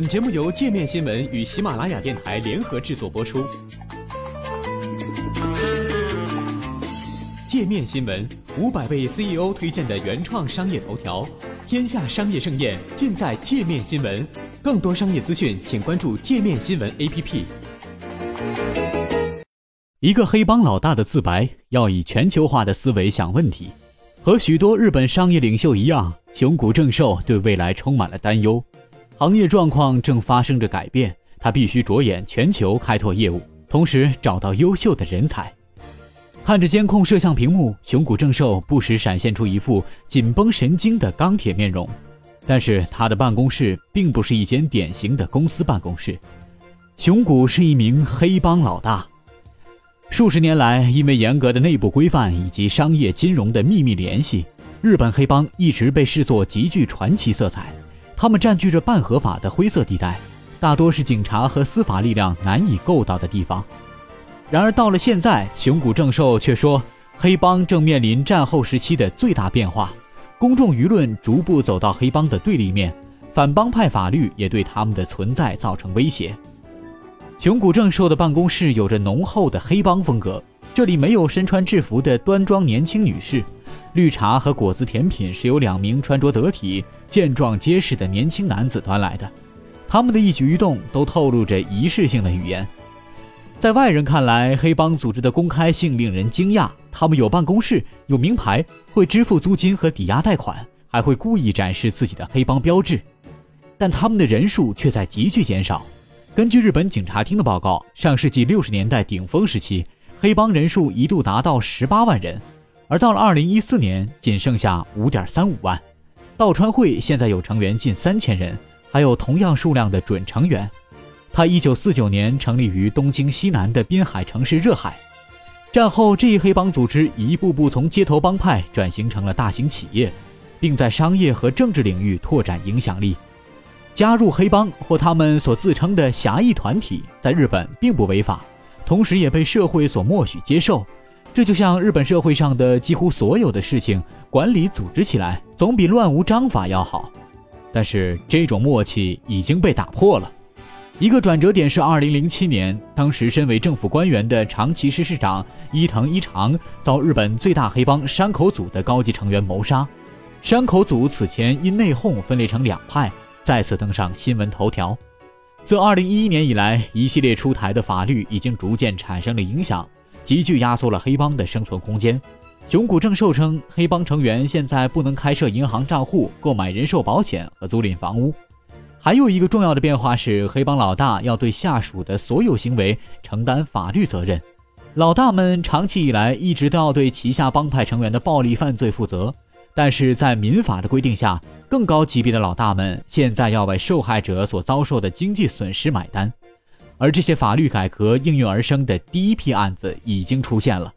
本节目由界面新闻与喜马拉雅电台联合制作播出。界面新闻五百位 CEO 推荐的原创商业头条，天下商业盛宴尽在界面新闻。更多商业资讯，请关注界面新闻 APP。一个黑帮老大的自白，要以全球化的思维想问题。和许多日本商业领袖一样，熊谷正寿对未来充满了担忧。行业状况正发生着改变，他必须着眼全球开拓业务，同时找到优秀的人才。看着监控摄像屏幕，熊谷正寿不时闪现出一副紧绷神经的钢铁面容。但是他的办公室并不是一间典型的公司办公室，熊谷是一名黑帮老大。数十年来，因为严格的内部规范以及商业金融的秘密联系，日本黑帮一直被视作极具传奇色彩。他们占据着半合法的灰色地带，大多是警察和司法力量难以够到的地方。然而到了现在，熊谷正寿却说，黑帮正面临战后时期的最大变化，公众舆论逐步走到黑帮的对立面，反帮派法律也对他们的存在造成威胁。熊谷正寿的办公室有着浓厚的黑帮风格，这里没有身穿制服的端庄年轻女士，绿茶和果子甜品是由两名穿着得体、健壮结实的年轻男子端来的，他们的一举一动都透露着仪式性的语言。在外人看来，黑帮组织的公开性令人惊讶，他们有办公室、有名牌，会支付租金和抵押贷款，还会故意展示自己的黑帮标志，但他们的人数却在急剧减少。根据日本警察厅的报告，上世纪六十年代顶峰时期，黑帮人数一度达到十八万人，而到了二零一四年，仅剩下五点三五万。道川会现在有成员近三千人，还有同样数量的准成员。他一九四九年成立于东京西南的滨海城市热海。战后，这一黑帮组织一步步从街头帮派转型成了大型企业，并在商业和政治领域拓展影响力。加入黑帮或他们所自称的侠义团体，在日本并不违法，同时也被社会所默许接受。这就像日本社会上的几乎所有的事情，管理组织起来总比乱无章法要好。但是这种默契已经被打破了。一个转折点是2007年，当时身为政府官员的长崎市市长伊藤一长遭日本最大黑帮山口组的高级成员谋杀。山口组此前因内讧分裂成两派。再次登上新闻头条。自2011年以来，一系列出台的法律已经逐渐产生了影响，急剧压缩了黑帮的生存空间。熊谷正寿称，黑帮成员现在不能开设银行账户、购买人寿保险和租赁房屋。还有一个重要的变化是，黑帮老大要对下属的所有行为承担法律责任。老大们长期以来一直都要对旗下帮派成员的暴力犯罪负责。但是在民法的规定下，更高级别的老大们现在要为受害者所遭受的经济损失买单，而这些法律改革应运而生的第一批案子已经出现了。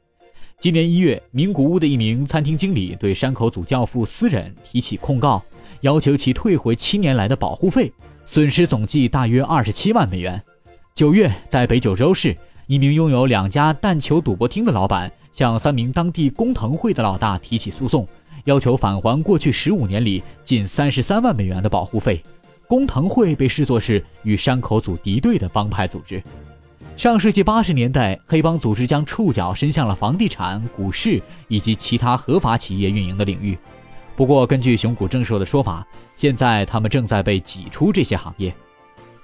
今年一月，名古屋的一名餐厅经理对山口组教父私人提起控告，要求其退回七年来的保护费，损失总计大约二十七万美元。九月，在北九州市，一名拥有两家弹球赌博厅的老板向三名当地工藤会的老大提起诉讼。要求返还过去十五年里近三十三万美元的保护费。工藤会被视作是与山口组敌对的帮派组织。上世纪八十年代，黑帮组织将触角伸向了房地产、股市以及其他合法企业运营的领域。不过，根据熊谷正寿的说法，现在他们正在被挤出这些行业。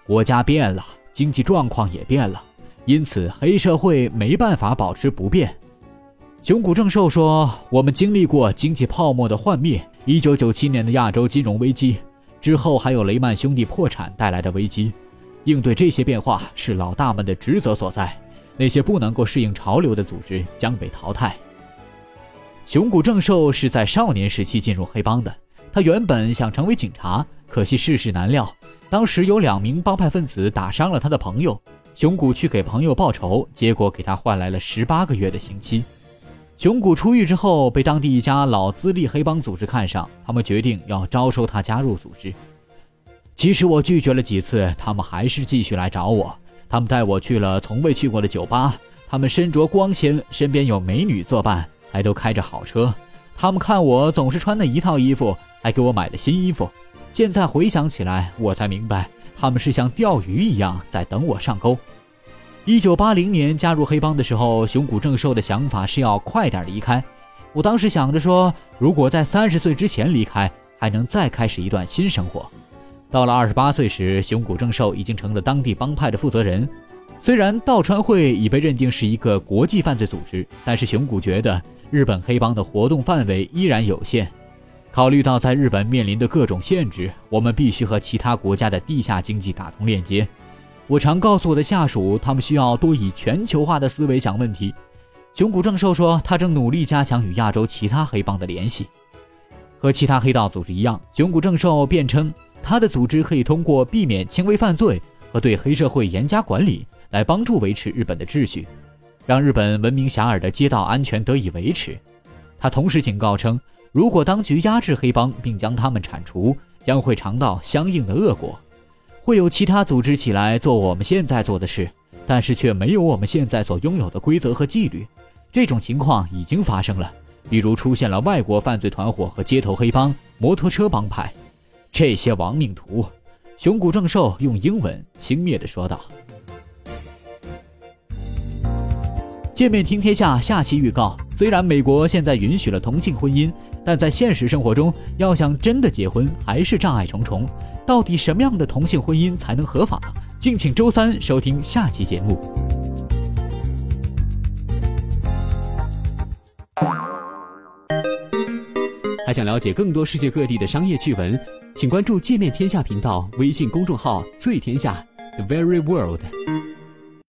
国家变了，经济状况也变了，因此黑社会没办法保持不变。熊谷正寿说：“我们经历过经济泡沫的幻灭，一九九七年的亚洲金融危机之后，还有雷曼兄弟破产带来的危机。应对这些变化是老大们的职责所在。那些不能够适应潮流的组织将被淘汰。”熊谷正寿是在少年时期进入黑帮的，他原本想成为警察，可惜世事难料，当时有两名帮派分子打伤了他的朋友，熊谷去给朋友报仇，结果给他换来了十八个月的刑期。熊谷出狱之后，被当地一家老资历黑帮组织看上，他们决定要招收他加入组织。即使我拒绝了几次，他们还是继续来找我。他们带我去了从未去过的酒吧，他们身着光鲜，身边有美女作伴，还都开着好车。他们看我总是穿那一套衣服，还给我买了新衣服。现在回想起来，我才明白，他们是像钓鱼一样在等我上钩。一九八零年加入黑帮的时候，熊谷正寿的想法是要快点离开。我当时想着说，如果在三十岁之前离开，还能再开始一段新生活。到了二十八岁时，熊谷正寿已经成了当地帮派的负责人。虽然道川会已被认定是一个国际犯罪组织，但是熊谷觉得日本黑帮的活动范围依然有限。考虑到在日本面临的各种限制，我们必须和其他国家的地下经济打通链接。我常告诉我的下属，他们需要多以全球化的思维想问题。熊谷正寿说，他正努力加强与亚洲其他黑帮的联系。和其他黑道组织一样，熊谷正寿辩称。他的组织可以通过避免轻微犯罪和对黑社会严加管理来帮助维持日本的秩序，让日本闻名遐迩的街道安全得以维持。他同时警告称，如果当局压制黑帮并将他们铲除，将会尝到相应的恶果。会有其他组织起来做我们现在做的事，但是却没有我们现在所拥有的规则和纪律。这种情况已经发生了，比如出现了外国犯罪团伙和街头黑帮、摩托车帮派。这些亡命徒，熊谷正寿用英文轻蔑地说道。见面听天下下期预告：虽然美国现在允许了同性婚姻，但在现实生活中，要想真的结婚，还是障碍重重。到底什么样的同性婚姻才能合法？敬请周三收听下期节目。还想了解更多世界各地的商业趣闻？请关注“界面天下”频道微信公众号“最天下 The Very World”。